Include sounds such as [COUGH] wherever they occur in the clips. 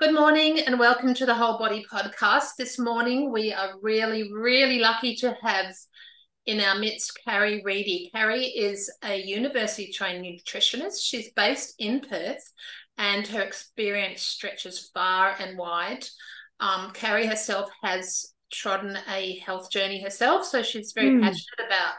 Good morning and welcome to the Whole Body Podcast. This morning we are really, really lucky to have in our midst Carrie Reedy. Carrie is a university trained nutritionist. She's based in Perth and her experience stretches far and wide. Um, Carrie herself has trodden a health journey herself, so she's very mm. passionate about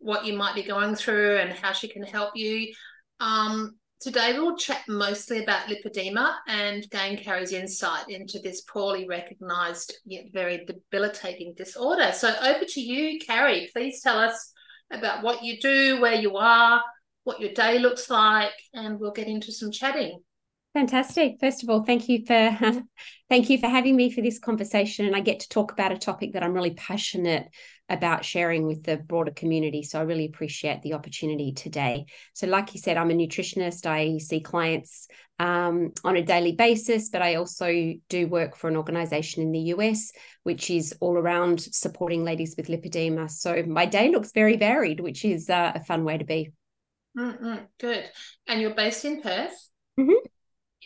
what you might be going through and how she can help you. Um, Today, we'll chat mostly about lipedema and gain Carrie's insight into this poorly recognised yet very debilitating disorder. So, over to you, Carrie. Please tell us about what you do, where you are, what your day looks like, and we'll get into some chatting. Fantastic. First of all, thank you for [LAUGHS] thank you for having me for this conversation, and I get to talk about a topic that I'm really passionate about sharing with the broader community. So I really appreciate the opportunity today. So, like you said, I'm a nutritionist. I see clients um, on a daily basis, but I also do work for an organization in the US, which is all around supporting ladies with lipedema. So my day looks very varied, which is uh, a fun way to be. Mm-hmm. Good. And you're based in Perth? Mm-hmm.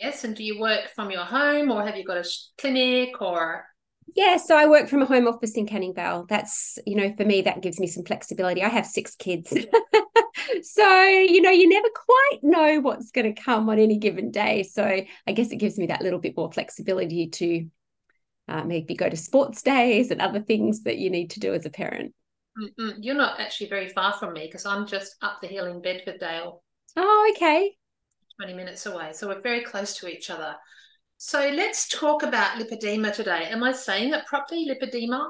Yes. And do you work from your home or have you got a clinic or? Yeah, so I work from a home office in Canning Vale. That's, you know, for me, that gives me some flexibility. I have six kids. [LAUGHS] so, you know, you never quite know what's going to come on any given day. So I guess it gives me that little bit more flexibility to uh, maybe go to sports days and other things that you need to do as a parent. Mm-mm. You're not actually very far from me because I'm just up the hill in Bedfordale. Oh, okay. 20 minutes away. So we're very close to each other. So let's talk about lipedema today. Am I saying it properly, lipedema?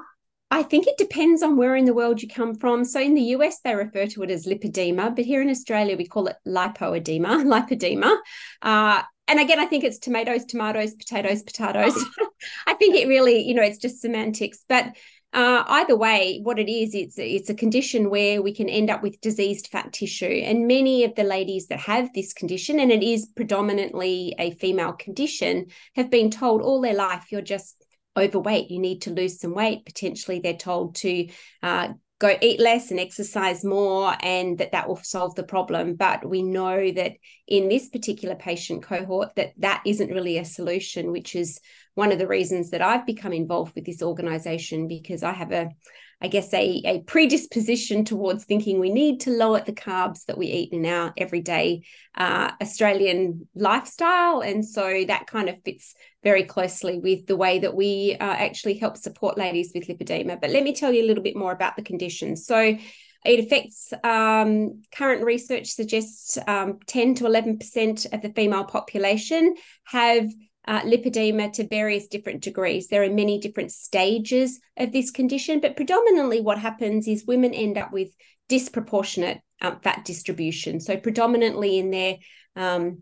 I think it depends on where in the world you come from. So in the US, they refer to it as lipedema, but here in Australia, we call it lipoedema, [LAUGHS] lipedema. Uh, and again, I think it's tomatoes, tomatoes, potatoes, potatoes. [LAUGHS] I think it really, you know, it's just semantics. But uh, either way, what it is, it's it's a condition where we can end up with diseased fat tissue, and many of the ladies that have this condition, and it is predominantly a female condition, have been told all their life you're just overweight, you need to lose some weight. Potentially, they're told to uh, go eat less and exercise more and that that will solve the problem. But we know that in this particular patient cohort that that isn't really a solution which is one of the reasons that I've become involved with this organization because I have a I guess a, a predisposition towards thinking we need to lower the carbs that we eat in our everyday uh, Australian lifestyle. And so that kind of fits very closely with the way that we uh, actually help support ladies with lipedema. But let me tell you a little bit more about the condition. So it affects um, current research suggests um, 10 to 11% of the female population have uh, lipedema to various different degrees. There are many different stages of this condition, but predominantly what happens is women end up with disproportionate um, fat distribution. So predominantly in their, um,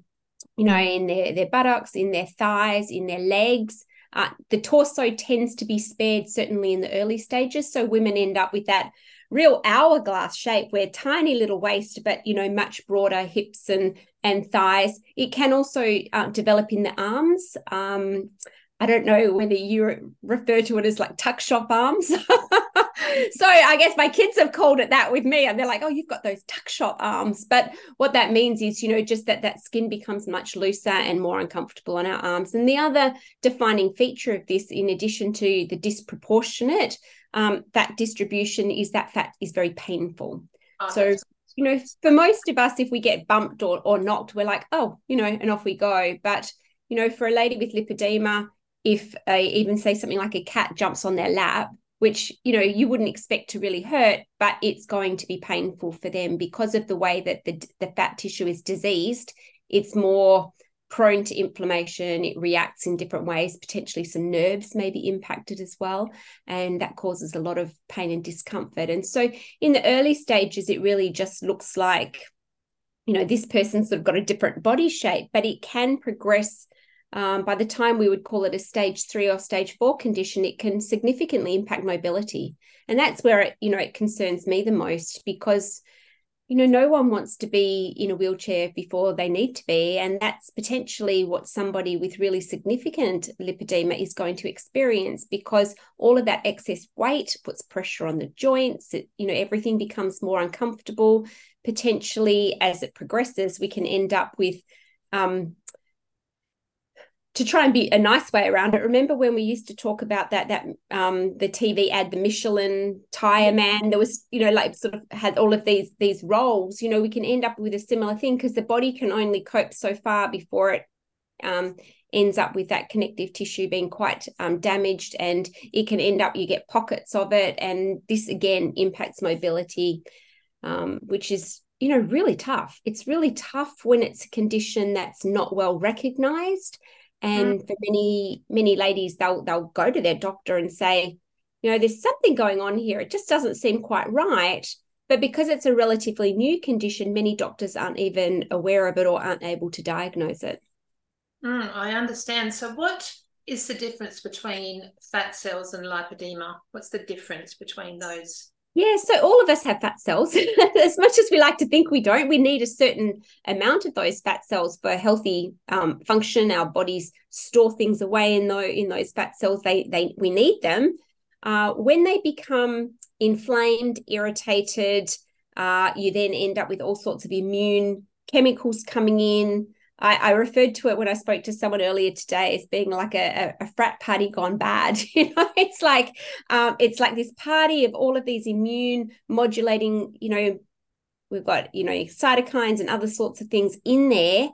you know, in their their buttocks, in their thighs, in their legs. Uh, the torso tends to be spared certainly in the early stages. So women end up with that real hourglass shape where tiny little waist but you know much broader hips and and thighs it can also uh, develop in the arms um, I don't know whether you refer to it as like tuck shop arms. [LAUGHS] so I guess my kids have called it that with me, and they're like, "Oh, you've got those tuck shop arms." But what that means is, you know, just that that skin becomes much looser and more uncomfortable on our arms. And the other defining feature of this, in addition to the disproportionate um, fat distribution, is that fat is very painful. Oh, so you know, for most of us, if we get bumped or, or knocked, we're like, oh, you know, and off we go. But you know, for a lady with lipedema, if a, even say something like a cat jumps on their lap which you know you wouldn't expect to really hurt but it's going to be painful for them because of the way that the, the fat tissue is diseased it's more prone to inflammation it reacts in different ways potentially some nerves may be impacted as well and that causes a lot of pain and discomfort and so in the early stages it really just looks like you know this person's sort of got a different body shape but it can progress um, by the time we would call it a stage three or stage four condition, it can significantly impact mobility. And that's where it, you know, it concerns me the most because, you know, no one wants to be in a wheelchair before they need to be. And that's potentially what somebody with really significant lipedema is going to experience because all of that excess weight puts pressure on the joints. It, you know, everything becomes more uncomfortable. Potentially, as it progresses, we can end up with um, to try and be a nice way around it, remember when we used to talk about that that um the TV ad, the Michelin tire man, there was, you know, like sort of had all of these these rolls, you know, we can end up with a similar thing because the body can only cope so far before it um ends up with that connective tissue being quite um, damaged and it can end up you get pockets of it and this again impacts mobility um, which is you know really tough. It's really tough when it's a condition that's not well recognized and mm. for many many ladies they'll they'll go to their doctor and say you know there's something going on here. It just doesn't seem quite right. But because it's a relatively new condition many doctors aren't even aware of it or aren't able to diagnose it. Mm, i understand. So what is the difference between fat cells and lipedema? What's the difference between those yeah, so all of us have fat cells. [LAUGHS] as much as we like to think we don't, we need a certain amount of those fat cells for healthy um, function. Our bodies store things away in those in those fat cells. They they we need them. Uh, when they become inflamed, irritated, uh, you then end up with all sorts of immune chemicals coming in. I, I, referred to it when I spoke to someone earlier today as being like a, a, a frat party gone bad. [LAUGHS] You know, it's like um, it's like this party of all of these immune modulating. You know, we've got you know cytokines and other sorts of things in there,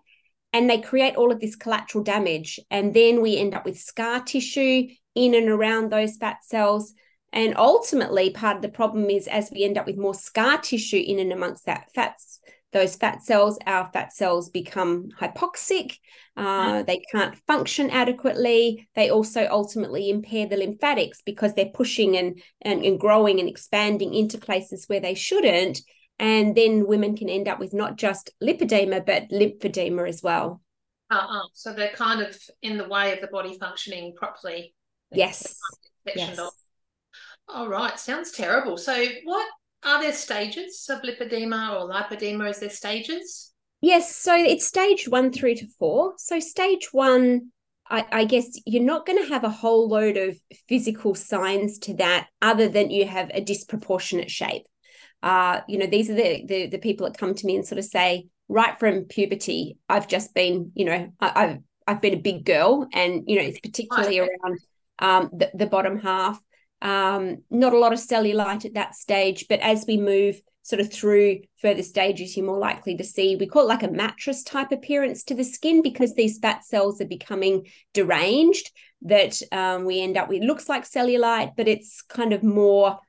and they create all of this collateral damage, and then we end up with scar tissue in and around those fat cells. And ultimately, part of the problem is as we end up with more scar tissue in and amongst that fats those fat cells, our fat cells become hypoxic. Uh, mm. They can't function adequately. They also ultimately impair the lymphatics because they're pushing and, and, and growing and expanding into places where they shouldn't. And then women can end up with not just lipedema, but lymphedema as well. Uh-uh. So they're kind of in the way of the body functioning properly. Yes. Yes. All right. Sounds terrible. So what are there stages of lipedema or lipedema? Is there stages? Yes, so it's stage one through to four. So stage one, I, I guess you're not going to have a whole load of physical signs to that, other than you have a disproportionate shape. Uh, you know, these are the, the the people that come to me and sort of say, right from puberty, I've just been, you know, I, have I've been a big girl, and you know, it's particularly around um, the, the bottom half um, not a lot of cellulite at that stage, but as we move sort of through further stages, you're more likely to see, we call it like a mattress type appearance to the skin because these fat cells are becoming deranged that um, we end up with. It looks like cellulite, but it's kind of more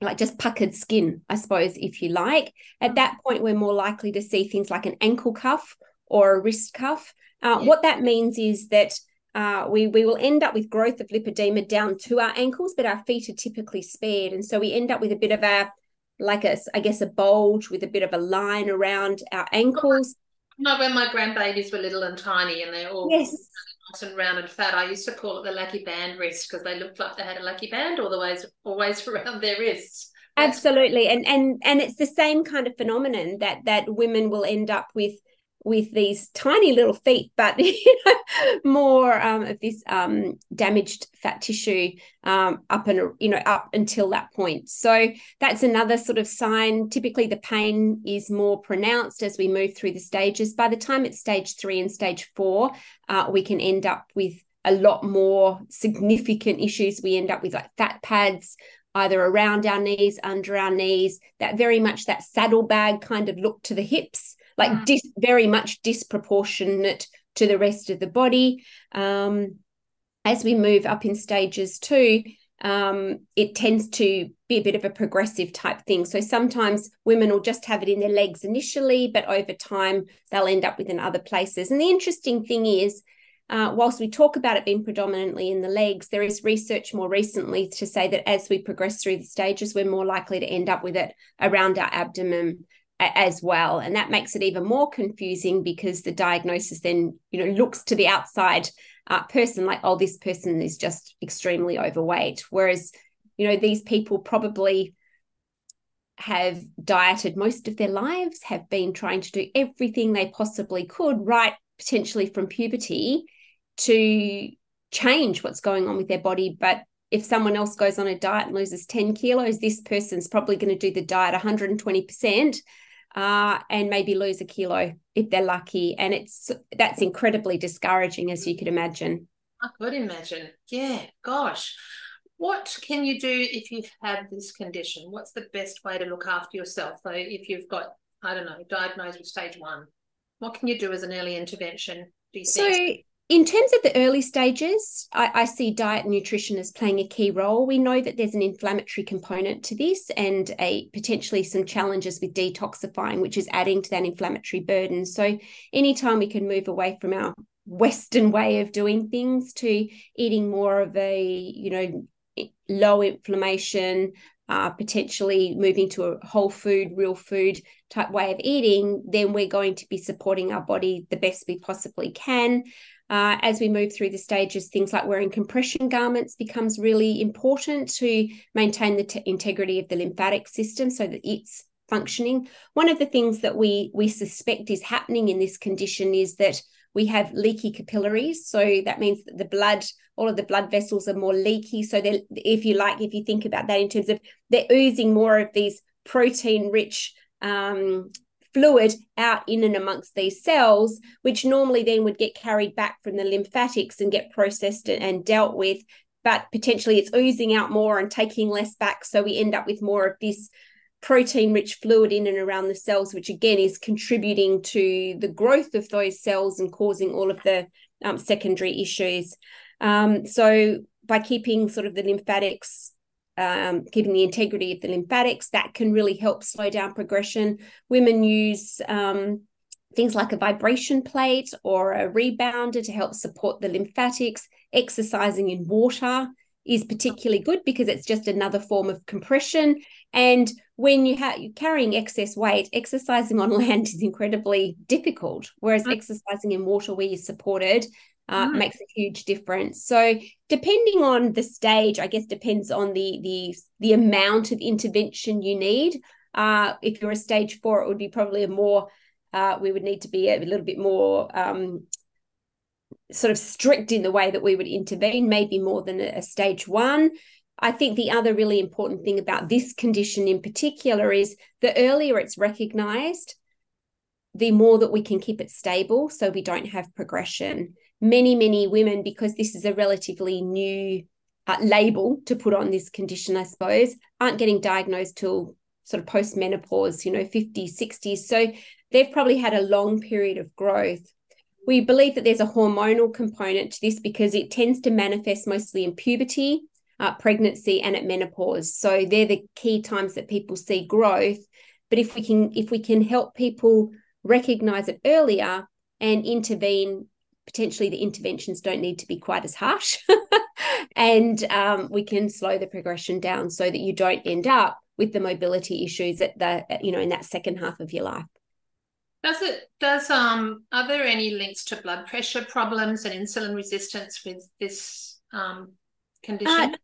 like just puckered skin, I suppose, if you like. At that point, we're more likely to see things like an ankle cuff or a wrist cuff. Uh, yeah. What that means is that uh, we we will end up with growth of lipedema down to our ankles, but our feet are typically spared, and so we end up with a bit of a like a I guess a bulge with a bit of a line around our ankles. No, when my grandbabies were little and tiny, and they're all yes. nice and round and fat, I used to call it the lucky band wrist because they looked like they had a lucky band all the ways always [LAUGHS] around their wrists. Absolutely, and and and it's the same kind of phenomenon that that women will end up with with these tiny little feet, but [LAUGHS] more um, of this um, damaged fat tissue um, up and you know up until that point. So that's another sort of sign. Typically, the pain is more pronounced as we move through the stages. By the time it's stage three and stage four, uh, we can end up with a lot more significant issues. We end up with like fat pads either around our knees, under our knees, that very much that saddlebag kind of look to the hips like mm. dis- very much disproportionate to the rest of the body. Um, as we move up in stages too, um, it tends to be a bit of a progressive type thing. So sometimes women will just have it in their legs initially, but over time they'll end up with in other places. And the interesting thing is, uh, whilst we talk about it being predominantly in the legs, there is research more recently to say that as we progress through the stages, we're more likely to end up with it around our abdomen as well. And that makes it even more confusing because the diagnosis then you know looks to the outside uh, person like oh this person is just extremely overweight. Whereas you know these people probably have dieted most of their lives have been trying to do everything they possibly could right potentially from puberty to change what's going on with their body. But if someone else goes on a diet and loses 10 kilos this person's probably going to do the diet 120% uh, and maybe lose a kilo if they're lucky. And it's that's incredibly discouraging, as you could imagine. I could imagine. Yeah, gosh. What can you do if you've had this condition? What's the best way to look after yourself? So if you've got, I don't know, diagnosed with stage one, what can you do as an early intervention? so think? In terms of the early stages, I, I, see diet and nutrition as playing a key role. We know that there's an inflammatory component to this and a potentially some challenges with detoxifying, which is adding to that inflammatory burden. So anytime we can move away from our Western way of doing things to eating more of a, you know, low inflammation, uh, potentially moving to a whole food, real food type way of eating, then we're going to be supporting our body the best we possibly can. Uh, as we move through the stages, things like wearing compression garments becomes really important to maintain the t- integrity of the lymphatic system so that it's functioning. One of the things that we we suspect is happening in this condition is that we have leaky capillaries. So that means that the blood, all of the blood vessels are more leaky. So they if you like, if you think about that in terms of they're oozing more of these protein rich um, fluid out in and amongst these cells, which normally then would get carried back from the lymphatics and get processed and dealt with. But potentially it's oozing out more and taking less back. So we end up with more of this protein rich fluid in and around the cells, which again is contributing to the growth of those cells and causing all of the um, secondary issues. Um, so, by keeping sort of the lymphatics, um, keeping the integrity of the lymphatics, that can really help slow down progression. Women use um, things like a vibration plate or a rebounder to help support the lymphatics, exercising in water is particularly good because it's just another form of compression. And when you have you're carrying excess weight, exercising on [LAUGHS] land is incredibly difficult. Whereas mm. exercising in water where you're supported uh, mm. makes a huge difference. So depending on the stage, I guess depends on the the the amount of intervention you need. Uh, if you're a stage four, it would be probably a more uh, we would need to be a little bit more um, sort of strict in the way that we would intervene, maybe more than a, a stage one. I think the other really important thing about this condition in particular is the earlier it's recognized, the more that we can keep it stable so we don't have progression. Many, many women, because this is a relatively new uh, label to put on this condition, I suppose, aren't getting diagnosed till sort of post menopause, you know, 50s, 60s. So they've probably had a long period of growth we believe that there's a hormonal component to this because it tends to manifest mostly in puberty, uh, pregnancy, and at menopause. So they're the key times that people see growth. But if we can if we can help people recognize it earlier and intervene, potentially the interventions don't need to be quite as harsh, [LAUGHS] and um, we can slow the progression down so that you don't end up with the mobility issues at the you know in that second half of your life. Does it does um are there any links to blood pressure problems and insulin resistance with this um condition? Uh,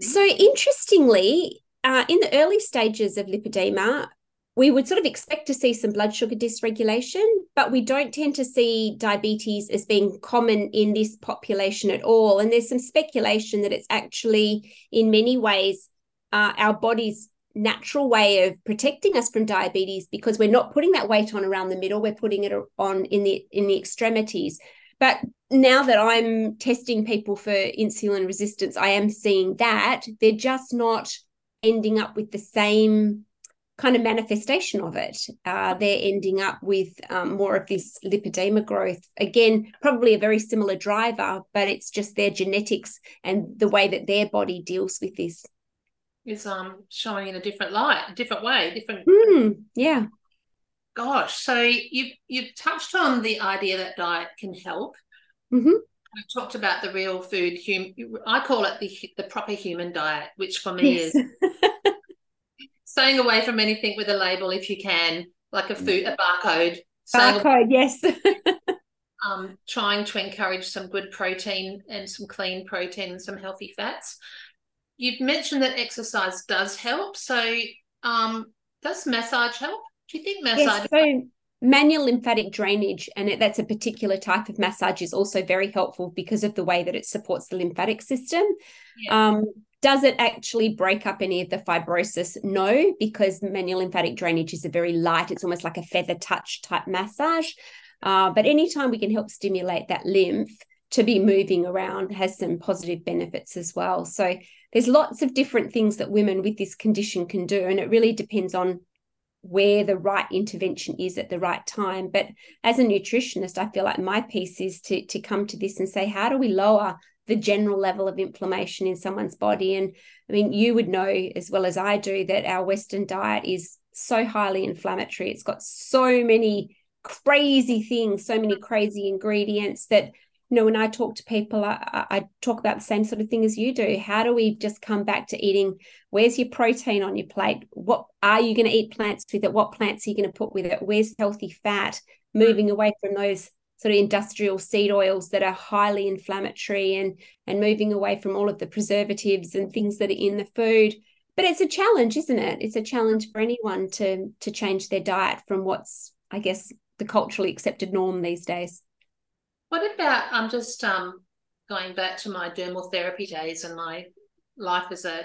so interestingly, uh, in the early stages of lipedema, we would sort of expect to see some blood sugar dysregulation, but we don't tend to see diabetes as being common in this population at all. And there's some speculation that it's actually, in many ways, uh, our body's natural way of protecting us from diabetes because we're not putting that weight on around the middle we're putting it on in the in the extremities but now that i'm testing people for insulin resistance i am seeing that they're just not ending up with the same kind of manifestation of it uh, they're ending up with um, more of this lipedema growth again probably a very similar driver but it's just their genetics and the way that their body deals with this is um showing in a different light, a different way, different. Mm, yeah. Gosh, so you you've touched on the idea that diet can help. Mm-hmm. We've talked about the real food. Hum- I call it the the proper human diet, which for me yes. is [LAUGHS] staying away from anything with a label if you can, like a food a barcode. Barcode, yes. [LAUGHS] um, trying to encourage some good protein and some clean protein and some healthy fats you've mentioned that exercise does help. So, um, does massage help? Do you think massage? Yes, so manual lymphatic drainage, and it, that's a particular type of massage, is also very helpful because of the way that it supports the lymphatic system. Yeah. Um, Does it actually break up any of the fibrosis? No, because manual lymphatic drainage is a very light, it's almost like a feather touch type massage. Uh, but anytime we can help stimulate that lymph to be moving around has some positive benefits as well. So there's lots of different things that women with this condition can do, and it really depends on where the right intervention is at the right time. But as a nutritionist, I feel like my piece is to to come to this and say, how do we lower the general level of inflammation in someone's body? And I mean, you would know as well as I do that our Western diet is so highly inflammatory. It's got so many crazy things, so many crazy ingredients that you know, when I talk to people, I, I, talk about the same sort of thing as you do. How do we just come back to eating? Where's your protein on your plate? What are you going to eat plants with it? What plants are you going to put with it? Where's healthy fat? Mm. Moving away from those sort of industrial seed oils that are highly inflammatory and and moving away from all of the preservatives and things that are in the food. But it's a challenge, isn't it? It's a challenge for anyone to to change their diet from what's, I guess, the culturally accepted norm these days. What about I'm just um going back to my dermal therapy days and my life as a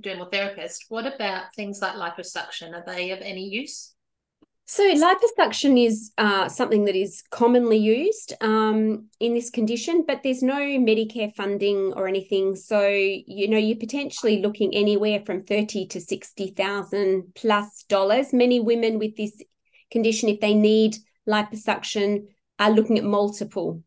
dermal therapist. What about things like liposuction? Are they of any use? So liposuction is uh, something that is commonly used um, in this condition, but there's no Medicare funding or anything. So you know you're potentially looking anywhere from thirty to sixty thousand plus dollars. Many women with this condition, if they need liposuction, are looking at multiple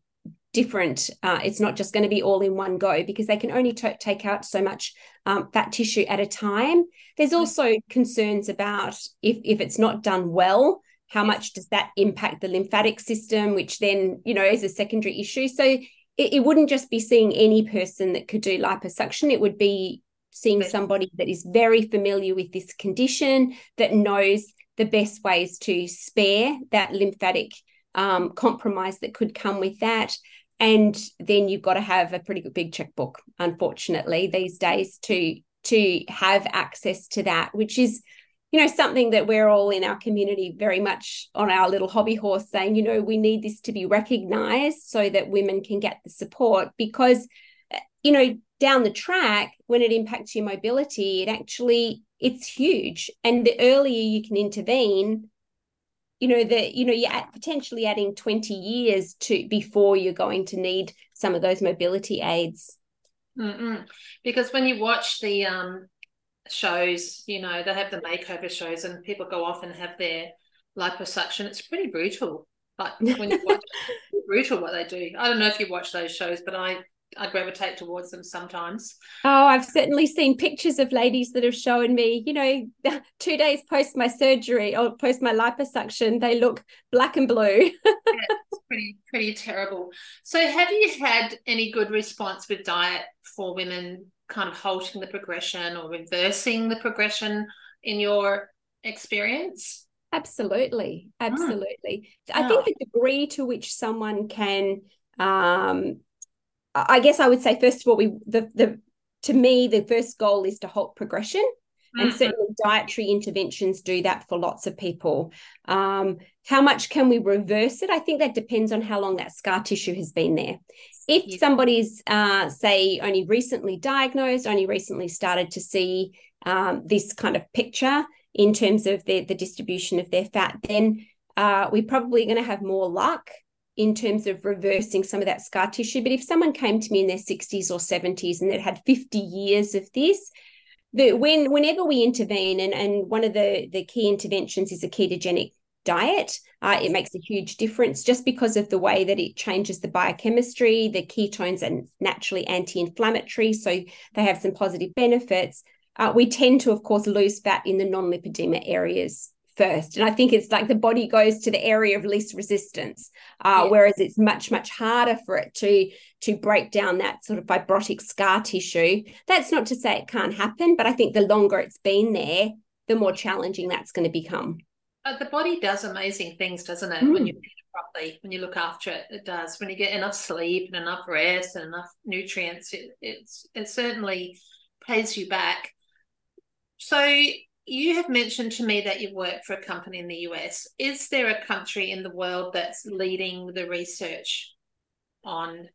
different. Uh, it's not just going to be all in one go because they can only t- take out so much um, fat tissue at a time. There's mm. also concerns about if if it's not done well, how much does that impact the lymphatic system, which then you know is a secondary issue. So it, it wouldn't just be seeing any person that could do liposuction. It would be seeing somebody that is very familiar with this condition that knows the best ways to spare that lymphatic um, compromise that could come with that and then you've got to have a pretty big checkbook unfortunately these days to to have access to that which is you know something that we're all in our community very much on our little hobby horse saying you know we need this to be recognized so that women can get the support because eh, you know down the track when it impacts your mobility it actually it's huge. And the earlier you can intervene you know that you know you're potentially adding 20 years to before you're going to need some of those mobility aids. Mm-mm. because when you watch the um shows you know they have the makeover shows and people go off and have their liposuction it's pretty brutal. But when you watch [LAUGHS] brutal what they do. I don't know if you watch those shows but i I gravitate towards them sometimes. Oh, I've certainly seen pictures of ladies that have shown me, you know, [LAUGHS] two days post my surgery or post my liposuction, they look black and blue. [LAUGHS] yeah, it's pretty, pretty terrible. So, have you had any good response with diet for women kind of halting the progression or reversing the progression in your experience? Absolutely. Hmm. Absolutely. I oh. think the degree to which someone can um, I guess I would say first of all, we the the to me the first goal is to halt progression. And mm-hmm. certainly, dietary interventions do that for lots of people. Um, how much can we reverse it? I think that depends on how long that scar tissue has been there. If yeah. somebody's, uh, say, only recently diagnosed, only recently started to see um, this kind of picture in terms of the, the distribution of their fat, then uh, we're probably going to have more luck in terms of reversing some of that scar tissue. But if someone came to me in their 60s or 70s and they'd had 50 years of this, the, when whenever we intervene, and, and one of the, the key interventions is a ketogenic diet, uh, it makes a huge difference just because of the way that it changes the biochemistry. The ketones are naturally anti inflammatory, so they have some positive benefits. Uh, we tend to, of course, lose fat in the non lipedema areas first. And I think it's like the body goes to the area of least resistance, uh, yeah. whereas it's much, much harder for it to to break down that sort of fibrotic scar tissue. That's not to say it can't happen, but I think the longer it's been there, the more challenging that's going to become. Uh, the body does amazing things, doesn't it? Mm. When you eat it properly, when you look after it, it does. When you get enough sleep and enough rest and enough nutrients, it, it's it certainly pays you back. So you have mentioned to me that you work for a company in the US. Is there a country in the world that's leading the research on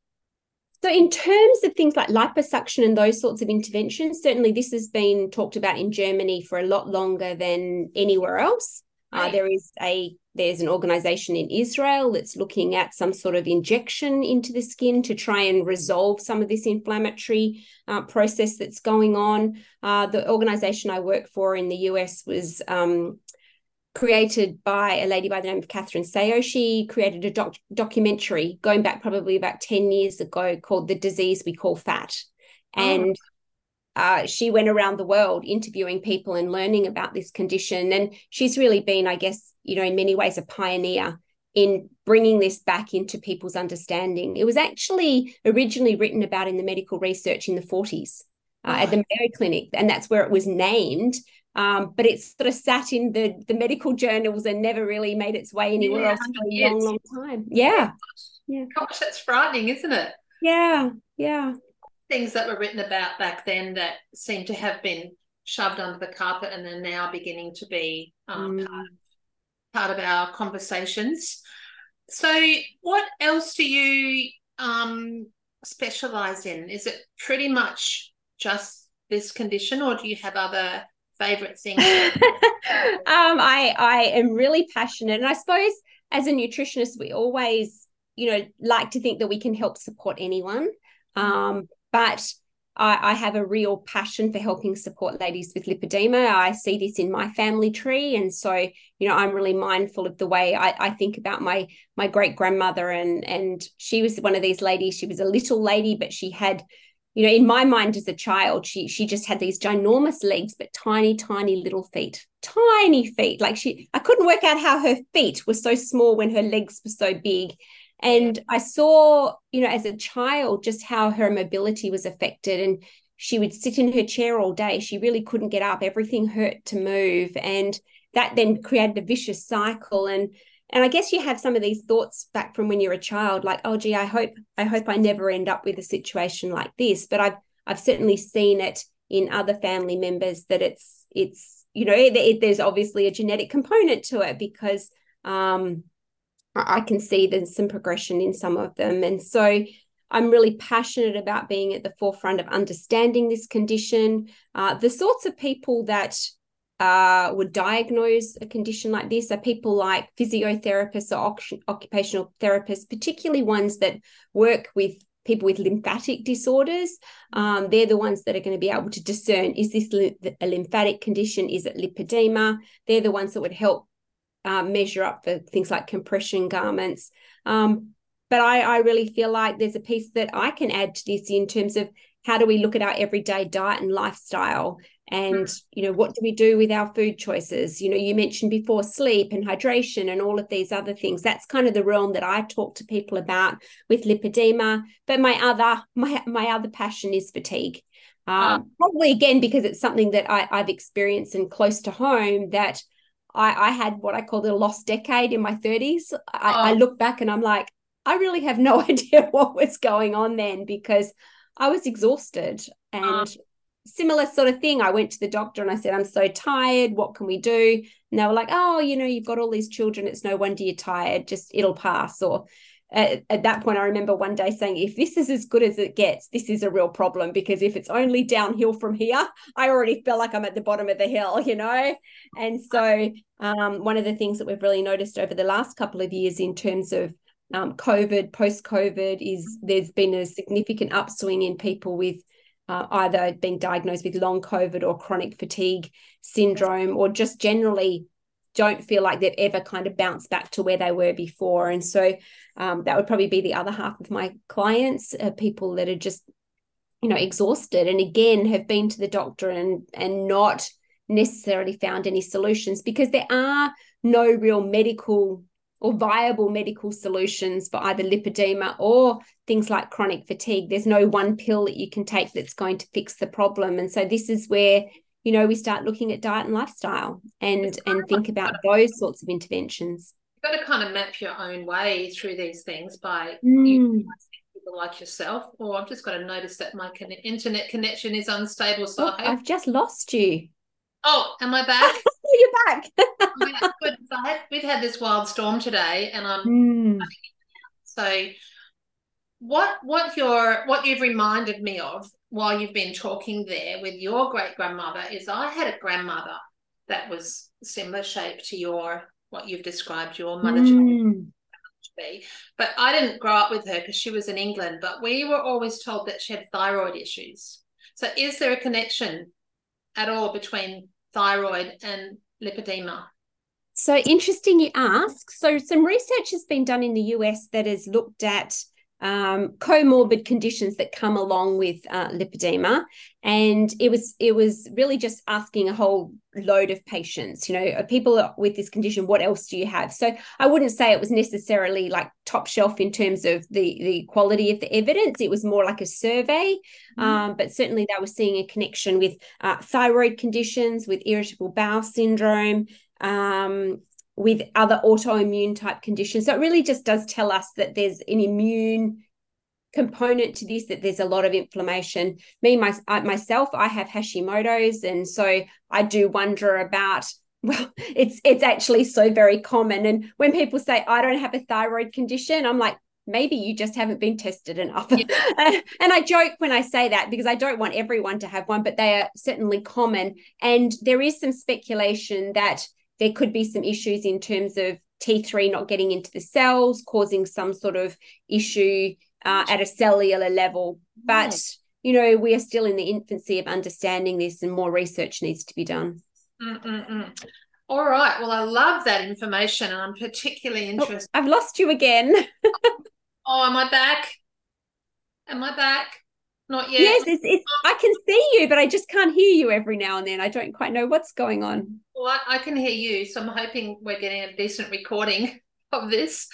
So, in terms of things like liposuction and those sorts of interventions, certainly this has been talked about in Germany for a lot longer than anywhere else. Uh, right. Uh, there is a there's an organization in Israel that's looking at some sort of injection into the skin to try and resolve some of this inflammatory uh, process that's going on. Uh, the organization I work for in the US was um, created by a lady by the name of Catherine Seo. She created a doc- documentary going back probably about 10 years ago called The Disease We Call Fat. Oh. Uh, she went around the world interviewing people and learning about this condition. And she's really been, I guess, you know, in many ways a pioneer in bringing this back into people's understanding. It was actually originally written about in the medical research in the 40s uh, at the Mayo Clinic, and that's where it was named. Um, but it sort of sat in the the medical journals and never really made its way anywhere yeah, else for a long, long time. Yeah. yeah. Gosh, that's frightening, isn't it? Yeah. Yeah things that were written about back then that seem to have been shoved under the carpet and are now beginning to be um, mm. part, part, of our conversations. So, what else do you um, specialize in? Is it pretty much just this condition, or do you have other favorite things? [LAUGHS] um, I I am really passionate, and I suppose as a nutritionist, we always you know like to think that we can help support anyone. Mm. Um, but I, I, have a real passion for helping support ladies with lipedema. I see this in my family tree, and so you know I'm really mindful of the way I, I think about my my great grandmother, and and she was one of these ladies. She was a little lady, but she had, you know, in my mind as a child, she she just had these ginormous legs, but tiny, tiny little feet, tiny feet. Like she, I couldn't work out how her feet were so small when her legs were so big. And I saw, you know, as a child, just how her mobility was affected. And she would sit in her chair all day. She really couldn't get up. Everything hurt to move. And that then created a vicious cycle. And and I guess you have some of these thoughts back from when you're a child, like, oh gee, I hope, I hope I never end up with a situation like this. But I've I've certainly seen it in other family members that it's it's you know it, it, there's obviously a genetic component to it because um I can see there's some progression in some of them. And so I'm really passionate about being at the forefront of understanding this condition. Uh, the sorts of people that uh, would diagnose a condition like this are people like physiotherapists or occupational therapists, particularly ones that work with people with lymphatic disorders. Um, they're the ones that are going to be able to discern is this a lymphatic condition? Is it lipedema? They're the ones that would help uh, measure up for things like compression garments. Um, but I, I really feel like there's a piece that I can add to this in terms of how do we look at our everyday diet and lifestyle? And mm. you know what do we do with our food choices? You know you mentioned before sleep and hydration and all of these other things. That's kind of the realm that i talk to people about with lipedema. But my other [LAUGHS] my my other passion is fatigue. Um, probably again because it's something that I, i've experienced and close to home that I, I had what I call a lost decade in my 30s. I, oh. I look back and I'm like, I really have no [LAUGHS] idea what was going on then because I was exhausted and oh. similar sort of thing. I went to the doctor and I said, I'm so tired. What can we do? And they were like, Oh, you know, you've got all these children. It's no wonder you're tired. Just it'll pass. Or at, at, that point, I remember one day saying, if this is as good as it gets, this is a real problem because if it's only downhill from here, I already feel like I'm at the bottom of the hill, you know? And so, um, one of the things that we've really noticed over the last couple of years in terms of um, COVID, post COVID, is there's been a significant upswing in people with uh, either being diagnosed with long COVID or chronic fatigue syndrome, or just generally don't feel like they've ever kind of bounced back to where they were before. And so um, that would probably be the other half of my clients, uh, people that are just, you know, exhausted and again have been to the doctor and and not necessarily found any solutions because there are no real medical or viable medical solutions for either lipedema or things like chronic fatigue. There's no one pill that you can take that's going to fix the problem. And so this is where you know we start looking at diet and lifestyle and and think about those sorts of interventions. You've got to kind of map your own way through these things by mm. people like yourself. Or i've just got to notice that my con- internet connection is unstable so oh, i've just lost you. Oh am i back? [LAUGHS] You're back. [LAUGHS] We've had this wild storm today and i'm mm. so what what your what you've reminded me of while you've been talking there with your great grandmother is I had a grandmother that was similar shape to your what you've described your mother mm. be. But I didn't grow up with her because she was in England. But we were always told that she had thyroid issues. So is there a connection at all between thyroid and lipedema? So interesting you ask. So some research has been done in the US that has looked at um, comorbid conditions that come along with uh, lipedema, and it was it was really just asking a whole load of patients. You know, people with this condition, what else do you have? So I wouldn't say it was necessarily like top shelf in terms of the the quality of the evidence. It was more like a survey, mm-hmm. um, but certainly they were seeing a connection with uh, thyroid conditions, with irritable bowel syndrome. Um, with other autoimmune type conditions. So it really just does tell us that there's an immune component to this that there's a lot of inflammation me my, myself i have hashimoto's and so i do wonder about [LAUGHS] well it's it's actually so very common and when people say i don't have a thyroid condition i'm like maybe you just haven't been tested enough yeah. [LAUGHS] and i joke when i say that because i don't want everyone to have one but they are certainly common and there is some speculation that there could be some issues in terms of T3 not getting into the cells, causing some sort of issue uh, at a cellular level. But, you know, we are still in the infancy of understanding this and more research needs to be done. Mm-mm-mm. All right. Well, I love that information and I'm particularly oh, interested. Oh, I've lost you again. [LAUGHS] oh, am I back? Am I back? Not yet. Yes, it's, it's, I can see you, but I just can't hear you every now and then. I don't quite know what's going on. Well, I, I can hear you, so I'm hoping we're getting a decent recording [LAUGHS] of this.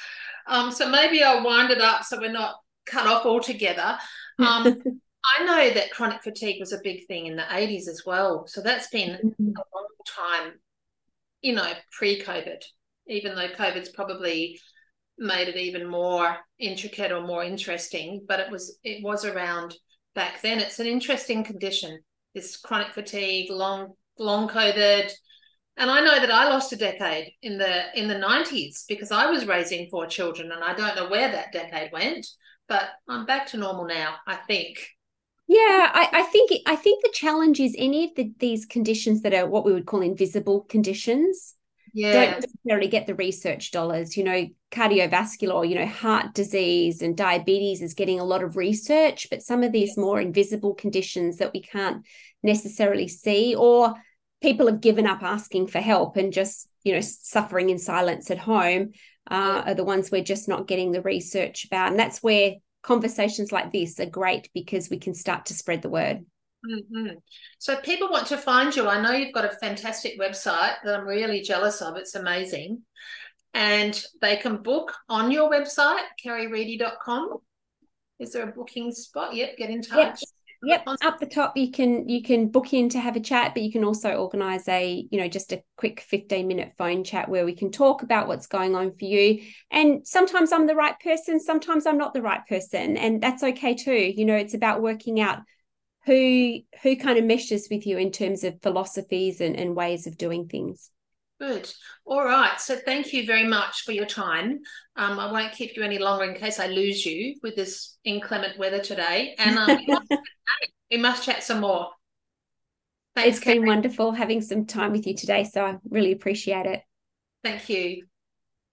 Um, so maybe I'll wind it up so we're not cut off altogether. Um, [LAUGHS] I know that chronic fatigue was a big thing in the 80s as well. So that's been mm-hmm. a long time, you know, pre COVID, even though COVID's probably made it even more intricate or more interesting, but it was it was around back then. It's an interesting condition, this chronic fatigue, long long COVID. And I know that I lost a decade in the in the 90s because I was raising four children and I don't know where that decade went, but I'm back to normal now, I think. Yeah, I, I think I think the challenge is any of the, these conditions that are what we would call invisible conditions yeah. don't necessarily get the research dollars. You know, cardiovascular, you know, heart disease and diabetes is getting a lot of research, but some of these more invisible conditions that we can't necessarily see, or people have given up asking for help and just, you know, suffering in silence at home, uh, are the ones we're just not getting the research about. And that's where conversations like this are great because we can start to spread the word. Mm-hmm. So, if people want to find you, I know you've got a fantastic website that I'm really jealous of. It's amazing. And they can book on your website, carriereedy.com. Is there a booking spot? Yep, get in touch. Yep. Yep, up the top you can you can book in to have a chat, but you can also organize a, you know, just a quick 15 minute phone chat where we can talk about what's going on for you. And sometimes I'm the right person, sometimes I'm not the right person, and that's okay too. You know, it's about working out who who kind of meshes with you in terms of philosophies and, and ways of doing things Good. All right. So thank you very much for your time. Um, I won't keep you any longer in case I lose you with this inclement weather today. And um, we must chat some more. Thanks, it's been wonderful having some time with you today. So I really appreciate it. Thank you.